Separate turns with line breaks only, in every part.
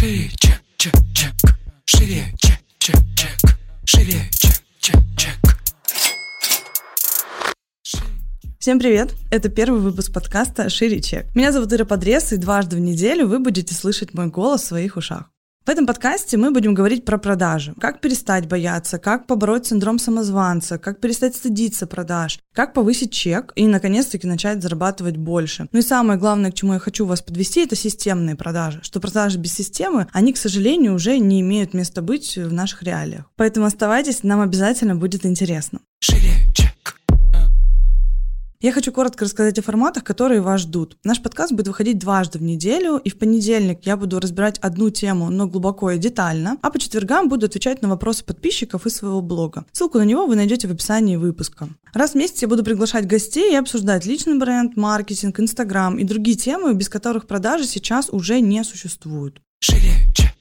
Шире, чек, чек, чек. Шире, чек, чек, чек. Шире, чек, чек, чек.
Всем привет! Это первый выпуск подкаста «Шире чек». Меня зовут Ира Подрез, и дважды в неделю вы будете слышать мой голос в своих ушах. В этом подкасте мы будем говорить про продажи. Как перестать бояться, как побороть синдром самозванца, как перестать стыдиться продаж, как повысить чек и, наконец-таки, начать зарабатывать больше. Ну и самое главное, к чему я хочу вас подвести, это системные продажи. Что продажи без системы, они, к сожалению, уже не имеют места быть в наших реалиях. Поэтому оставайтесь, нам обязательно будет интересно.
Шире, чек.
Я хочу коротко рассказать о форматах, которые вас ждут. Наш подкаст будет выходить дважды в неделю, и в понедельник я буду разбирать одну тему, но глубоко и детально, а по четвергам буду отвечать на вопросы подписчиков из своего блога. Ссылку на него вы найдете в описании выпуска. Раз в месяц я буду приглашать гостей и обсуждать личный бренд, маркетинг, инстаграм и другие темы, без которых продажи сейчас уже не существуют.
Чек.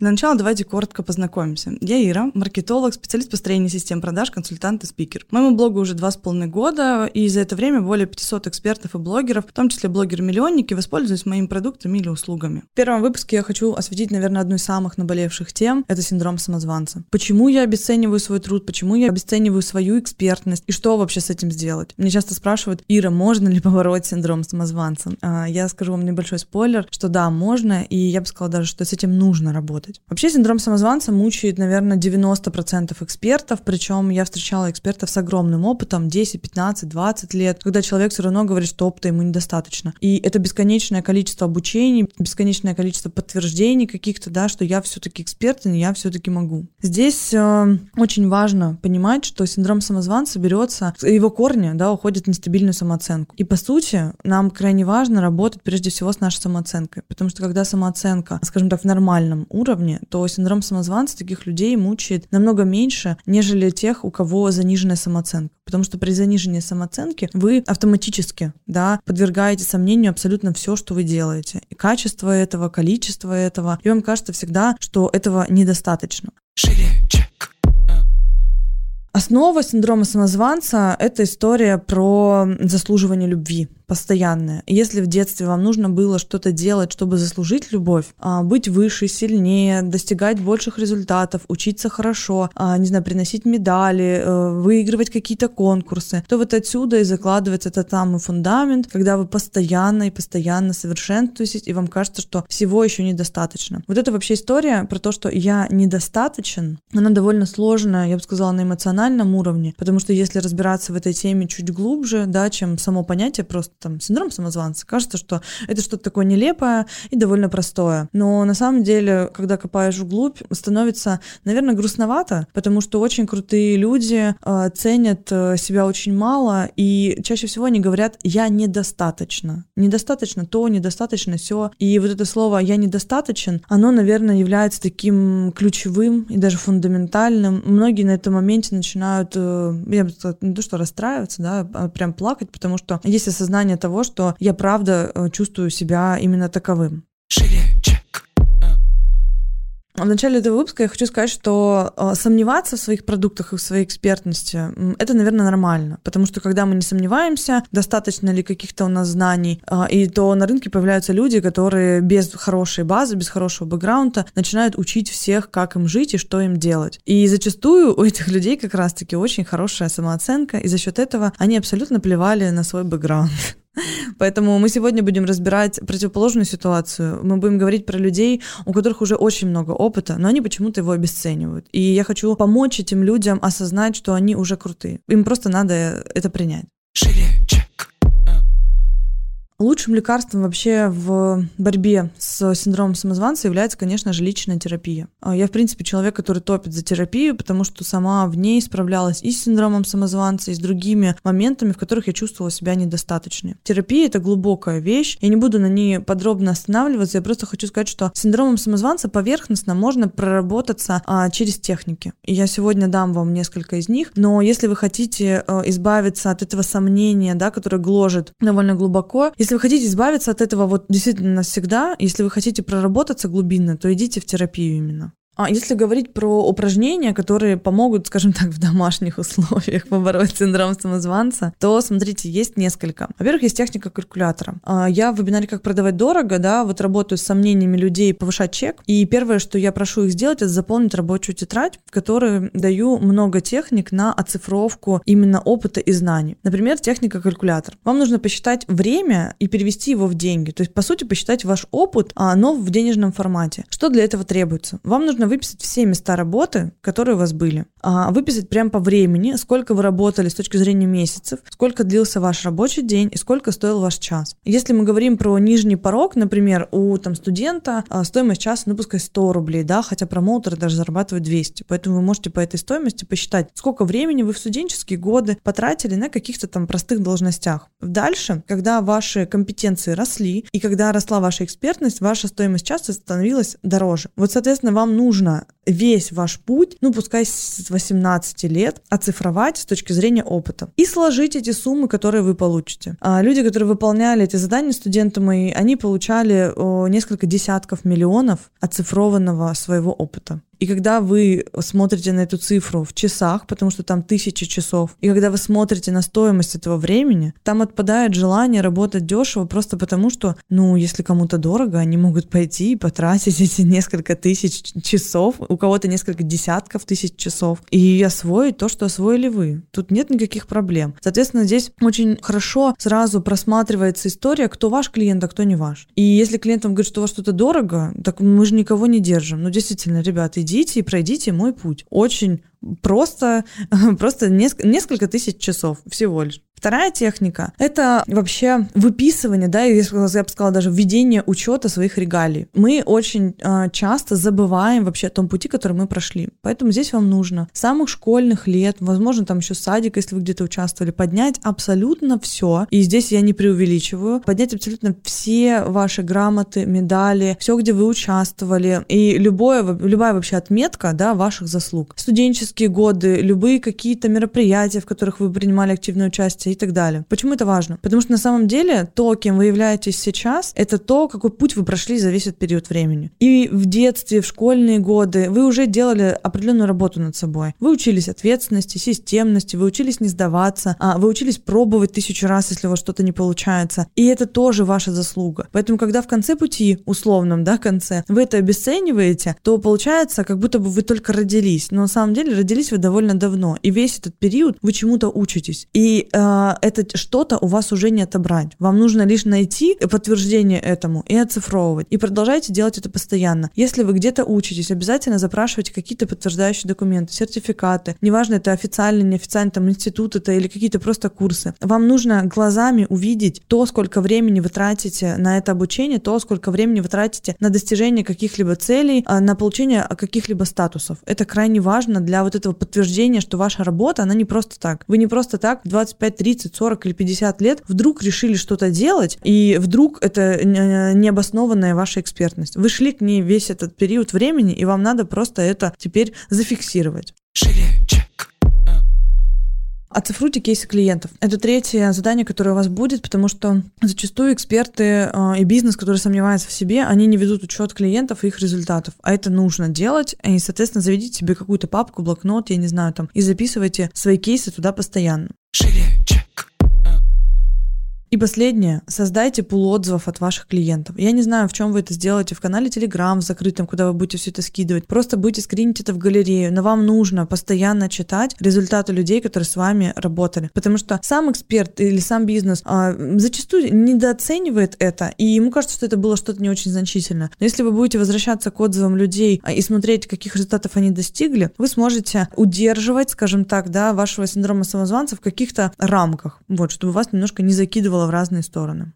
Для начала давайте коротко познакомимся. Я Ира, маркетолог, специалист построения систем продаж, консультант и спикер. Моему блогу уже два с половиной года, и за это время более 500 экспертов и блогеров, в том числе блогеры-миллионники, воспользуются моими продуктами или услугами. В первом выпуске я хочу осветить, наверное, одну из самых наболевших тем – это синдром самозванца. Почему я обесцениваю свой труд, почему я обесцениваю свою экспертность, и что вообще с этим сделать? Мне часто спрашивают, Ира, можно ли побороть синдром самозванца? А, Я скажу вам небольшой спойлер, что да, можно, и я бы сказала даже, что с этим нужно работать. Вообще синдром самозванца мучает, наверное, 90% экспертов, причем я встречала экспертов с огромным опытом, 10, 15, 20 лет, когда человек все равно говорит, что опыта ему недостаточно. И это бесконечное количество обучений, бесконечное количество подтверждений каких-то, да, что я все-таки эксперт, и я все-таки могу. Здесь э, очень важно понимать, что синдром самозванца берется, его корни, да, уходят в нестабильную самооценку. И по сути, нам крайне важно работать прежде всего с нашей самооценкой, потому что когда самооценка, скажем так, в нормальном уровне, то синдром самозванца таких людей мучает намного меньше, нежели тех, у кого заниженная самооценка. Потому что при занижении самооценки вы автоматически да, подвергаете сомнению абсолютно все, что вы делаете. И качество этого, количество этого. И вам кажется всегда, что этого недостаточно.
Шире.
Основа синдрома самозванца – это история про заслуживание любви постоянное. Если в детстве вам нужно было что-то делать, чтобы заслужить любовь, а, быть выше, сильнее, достигать больших результатов, учиться хорошо, а, не знаю, приносить медали, э, выигрывать какие-то конкурсы, то вот отсюда и закладывается этот самый фундамент, когда вы постоянно и постоянно совершенствуетесь, и вам кажется, что всего еще недостаточно. Вот это вообще история про то, что я недостаточен, она довольно сложная, я бы сказала, на эмоциональном уровне, потому что если разбираться в этой теме чуть глубже, да, чем само понятие просто там синдром самозванца. Кажется, что это что-то такое нелепое и довольно простое. Но на самом деле, когда копаешь вглубь, становится, наверное, грустновато, потому что очень крутые люди э, ценят э, себя очень мало, и чаще всего они говорят «я недостаточно». Недостаточно то, недостаточно все. И вот это слово «я недостаточен», оно, наверное, является таким ключевым и даже фундаментальным. Многие на этом моменте начинают, э, я бы сказала, не то что расстраиваться, да, а прям плакать, потому что есть осознание того, что я правда э, чувствую себя именно таковым. В начале этого выпуска я хочу сказать, что э, сомневаться в своих продуктах и в своей экспертности это, наверное, нормально, потому что когда мы не сомневаемся, достаточно ли каких-то у нас знаний, э, и то на рынке появляются люди, которые без хорошей базы, без хорошего бэкграунда начинают учить всех, как им жить и что им делать. И зачастую у этих людей как раз-таки очень хорошая самооценка, и за счет этого они абсолютно плевали на свой бэкграунд. Поэтому мы сегодня будем разбирать противоположную ситуацию. Мы будем говорить про людей, у которых уже очень много опыта, но они почему-то его обесценивают. И я хочу помочь этим людям осознать, что они уже крутые. Им просто надо это принять.
Шире.
Лучшим лекарством вообще в борьбе с синдромом самозванца является, конечно же, личная терапия. А Я, в принципе, человек, который топит за терапию, потому что сама в ней справлялась и с синдромом самозванца, и с другими моментами, в которых я чувствовала себя недостаточной. Терапия — это глубокая вещь. Я не буду на ней подробно останавливаться, я просто хочу сказать, что с синдромом самозванца поверхностно можно проработаться а, через техники. И я сегодня дам вам несколько из них, но если вы хотите а, избавиться от этого сомнения, да, которое гложет довольно глубоко, если вы хотите избавиться от этого вот действительно навсегда, если вы хотите проработаться глубинно, то идите в терапию именно. А если говорить про упражнения, которые помогут, скажем так, в домашних условиях побороть синдром самозванца, то, смотрите, есть несколько. Во-первых, есть техника калькулятора. А, я в вебинаре «Как продавать дорого», да, вот работаю с сомнениями людей повышать чек, и первое, что я прошу их сделать, это заполнить рабочую тетрадь, в которой даю много техник на оцифровку именно опыта и знаний. Например, техника калькулятор. Вам нужно посчитать время и перевести его в деньги. То есть, по сути, посчитать ваш опыт, а, но в денежном формате. Что для этого требуется? Вам нужно выписать все места работы, которые у вас были. А, выписать прямо по времени, сколько вы работали с точки зрения месяцев, сколько длился ваш рабочий день и сколько стоил ваш час. Если мы говорим про нижний порог, например, у там, студента а, стоимость часа, ну пускай 100 рублей, да, хотя промоутеры даже зарабатывают 200. Поэтому вы можете по этой стоимости посчитать, сколько времени вы в студенческие годы потратили на каких-то там простых должностях. Дальше, когда ваши компетенции росли и когда росла ваша экспертность, ваша стоимость часа становилась дороже. Вот, соответственно, вам нужно весь ваш путь, ну пускай с 18 лет, оцифровать с точки зрения опыта. И сложить эти суммы, которые вы получите. А люди, которые выполняли эти задания, студенты мои, они получали о, несколько десятков миллионов оцифрованного своего опыта. И когда вы смотрите на эту цифру в часах, потому что там тысячи часов, и когда вы смотрите на стоимость этого времени, там отпадает желание работать дешево просто потому, что, ну, если кому-то дорого, они могут пойти и потратить эти несколько тысяч часов, у кого-то несколько десятков тысяч часов, и освоить то, что освоили вы. Тут нет никаких проблем. Соответственно, здесь очень хорошо сразу просматривается история, кто ваш клиент, а кто не ваш. И если клиент вам говорит, что у вас что-то дорого, так мы же никого не держим. Ну, действительно, ребята, и пройдите мой путь. Очень просто, просто несколько тысяч часов всего лишь. Вторая техника — это вообще выписывание, да, я, бы сказала, даже введение учета своих регалий. Мы очень э, часто забываем вообще о том пути, который мы прошли. Поэтому здесь вам нужно с самых школьных лет, возможно, там еще садик, если вы где-то участвовали, поднять абсолютно все. И здесь я не преувеличиваю. Поднять абсолютно все ваши грамоты, медали, все, где вы участвовали. И любое, любая вообще отметка, да, ваших заслуг. Студенческие годы, любые какие-то мероприятия, в которых вы принимали активное участие, и так далее. Почему это важно? Потому что на самом деле то, кем вы являетесь сейчас, это то, какой путь вы прошли за весь этот период времени. И в детстве, в школьные годы вы уже делали определенную работу над собой. Вы учились ответственности, системности, вы учились не сдаваться, а вы учились пробовать тысячу раз, если у вас что-то не получается. И это тоже ваша заслуга. Поэтому, когда в конце пути, условном, да, конце, вы это обесцениваете, то получается, как будто бы вы только родились. Но на самом деле родились вы довольно давно. И весь этот период вы чему-то учитесь. И э, это что-то у вас уже не отобрать. Вам нужно лишь найти подтверждение этому и оцифровывать. И продолжайте делать это постоянно. Если вы где-то учитесь, обязательно запрашивайте какие-то подтверждающие документы, сертификаты. Неважно, это официальный, неофициальный там институт это или какие-то просто курсы. Вам нужно глазами увидеть то, сколько времени вы тратите на это обучение, то, сколько времени вы тратите на достижение каких-либо целей, а, на получение каких-либо статусов. Это крайне важно для вот этого подтверждения, что ваша работа, она не просто так. Вы не просто так в 25-30 30, 40 или 50 лет вдруг решили что-то делать, и вдруг это необоснованная ваша экспертность. Вы шли к ней весь этот период времени, и вам надо просто это теперь зафиксировать. Оцифруйте кейсы клиентов. Это третье задание, которое у вас будет, потому что зачастую эксперты э, и бизнес, которые сомневаются в себе, они не ведут учет клиентов и их результатов. А это нужно делать. И, соответственно, заведите себе какую-то папку, блокнот, я не знаю, там, и записывайте свои кейсы туда постоянно. Шире. И последнее, создайте пул отзывов от ваших клиентов. Я не знаю, в чем вы это сделаете, в канале Telegram, в закрытом, куда вы будете все это скидывать. Просто будете скринить это в галерею, но вам нужно постоянно читать результаты людей, которые с вами работали. Потому что сам эксперт или сам бизнес а, зачастую недооценивает это, и ему кажется, что это было что-то не очень значительное. Но если вы будете возвращаться к отзывам людей а, и смотреть, каких результатов они достигли, вы сможете удерживать, скажем так, да, вашего синдрома самозванца в каких-то рамках, вот, чтобы вас немножко не закидывало в разные стороны.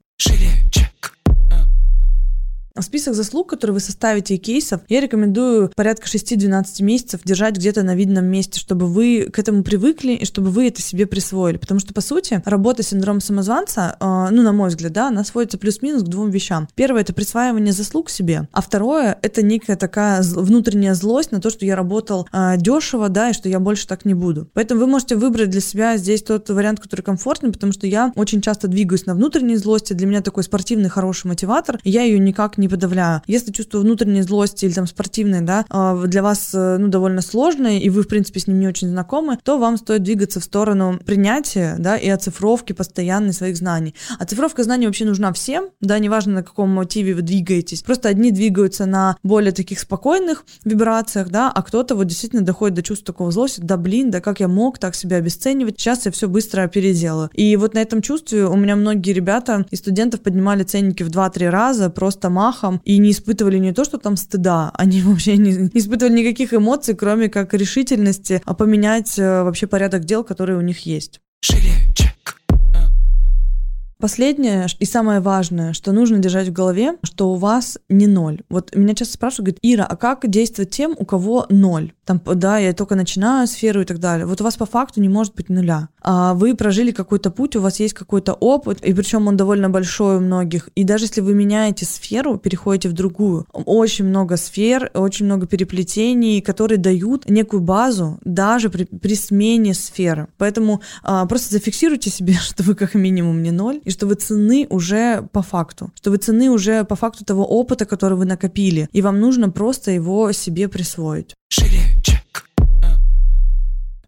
Список заслуг, которые вы составите и кейсов, я рекомендую порядка 6-12 месяцев держать где-то на видном месте, чтобы вы к этому привыкли и чтобы вы это себе присвоили. Потому что, по сути, работа синдром самозванца, э, ну, на мой взгляд, да, она сводится плюс-минус к двум вещам. Первое — это присваивание заслуг себе, а второе — это некая такая внутренняя злость на то, что я работал э, дешево, да, и что я больше так не буду. Поэтому вы можете выбрать для себя здесь тот вариант, который комфортный, потому что я очень часто двигаюсь на внутренней злости. Для меня такой спортивный хороший мотиватор, я ее никак не не подавляю. Если чувство внутренней злости или там спортивной, да, а, для вас, э, ну, довольно сложное, и вы, в принципе, с ним не очень знакомы, то вам стоит двигаться в сторону принятия, да, и оцифровки постоянной своих знаний. Оцифровка знаний вообще нужна всем, да, неважно, на каком мотиве вы двигаетесь. Просто одни двигаются на более таких спокойных вибрациях, да, а кто-то вот действительно доходит до чувства такого злости, да блин, да как я мог так себя обесценивать, сейчас я все быстро переделаю. И вот на этом чувстве у меня многие ребята и студентов поднимали ценники в 2-3 раза просто махом и не испытывали не то, что там стыда, они вообще не, не испытывали никаких эмоций, кроме как решительности а поменять э, вообще порядок дел, который у них есть.
Шире.
Последнее и самое важное, что нужно держать в голове, что у вас не ноль. Вот меня часто спрашивают, говорят, Ира, а как действовать тем, у кого ноль? Там, да, я только начинаю сферу и так далее. Вот у вас по факту не может быть нуля. А вы прожили какой-то путь, у вас есть какой-то опыт, и причем он довольно большой у многих. И даже если вы меняете сферу, переходите в другую, очень много сфер, очень много переплетений, которые дают некую базу даже при, при смене сферы. Поэтому а, просто зафиксируйте себе, что вы как минимум не ноль, и что вы цены уже по факту, что вы цены уже по факту того опыта, который вы накопили, и вам нужно просто его себе присвоить.
Шире.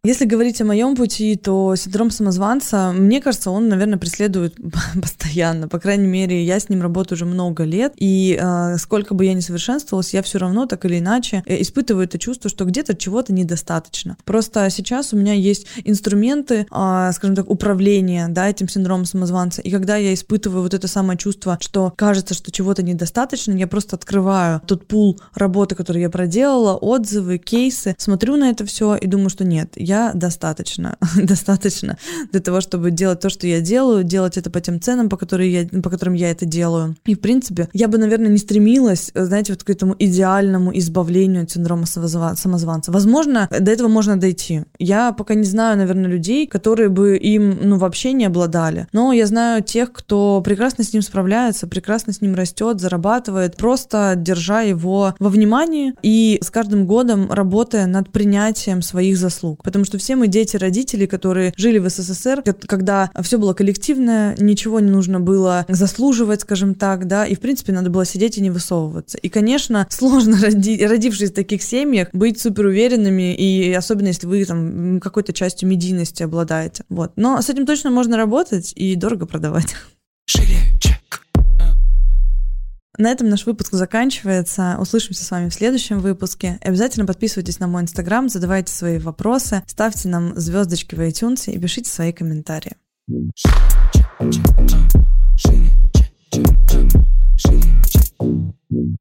Если говорить о моем пути, то синдром самозванца, мне кажется, он, наверное, преследует постоянно. По крайней мере, я с ним работаю уже много лет, и э, сколько бы я ни совершенствовалась, я все равно так или иначе э, испытываю это чувство, что где-то чего-то недостаточно. Просто сейчас у меня есть инструменты, э, скажем так, управления, да, этим синдромом самозванца, и когда я испытываю вот это самое чувство, что кажется, что чего-то недостаточно, я просто открываю тот пул работы, который я проделала, отзывы, кейсы, смотрю на это все и думаю, что нет, я я достаточно, достаточно для того, чтобы делать то, что я делаю, делать это по тем ценам, по, которым я, по которым я это делаю. И, в принципе, я бы, наверное, не стремилась, знаете, вот к этому идеальному избавлению от синдрома самозванца. Возможно, до этого можно дойти. Я пока не знаю, наверное, людей, которые бы им, ну, вообще не обладали. Но я знаю тех, кто прекрасно с ним справляется, прекрасно с ним растет, зарабатывает, просто держа его во внимании и с каждым годом работая над принятием своих заслуг. Потому что все мы дети родителей, которые жили в СССР, когда все было коллективное, ничего не нужно было заслуживать, скажем так, да, и, в принципе, надо было сидеть и не высовываться. И, конечно, сложно, роди, родившись в таких семьях, быть супер уверенными, и особенно если вы там какой-то частью медийности обладаете. Вот. Но с этим точно можно работать и дорого продавать.
Чек.
На этом наш выпуск заканчивается. Услышимся с вами в следующем выпуске. Обязательно подписывайтесь на мой инстаграм, задавайте свои вопросы, ставьте нам звездочки в iTunes и пишите свои комментарии.
Шире. Шире.